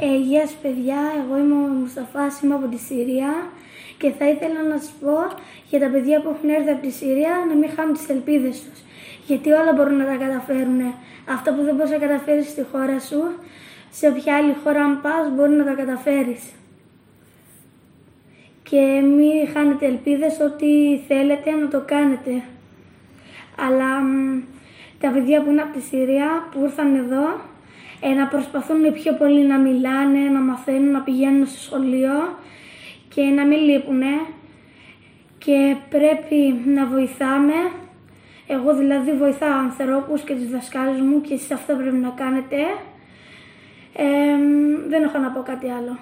Ε, γεια σας παιδιά, εγώ είμαι ο Μουσταφάς, είμαι από τη Συρία και θα ήθελα να σας πω για τα παιδιά που έχουν έρθει από τη Συρία να μην χάνουν τις ελπίδες τους. Γιατί όλα μπορούν να τα καταφέρουν. Αυτό που δεν μπορείς να καταφέρεις στη χώρα σου, σε όποια άλλη χώρα αν πας μπορεί να τα καταφέρεις. Και μην χάνετε ελπίδες ότι θέλετε να το κάνετε. Αλλά τα παιδιά που είναι από τη Συρία, που ήρθαν εδώ, ε, να προσπαθούν πιο πολύ να μιλάνε, να μαθαίνουν, να πηγαίνουν στο σχολείο και να μην λείπουν. Και πρέπει να βοηθάμε. Εγώ δηλαδή βοηθάω ανθρώπους και τους δασκάλους μου και εσείς αυτό πρέπει να κάνετε. Ε, δεν έχω να πω κάτι άλλο.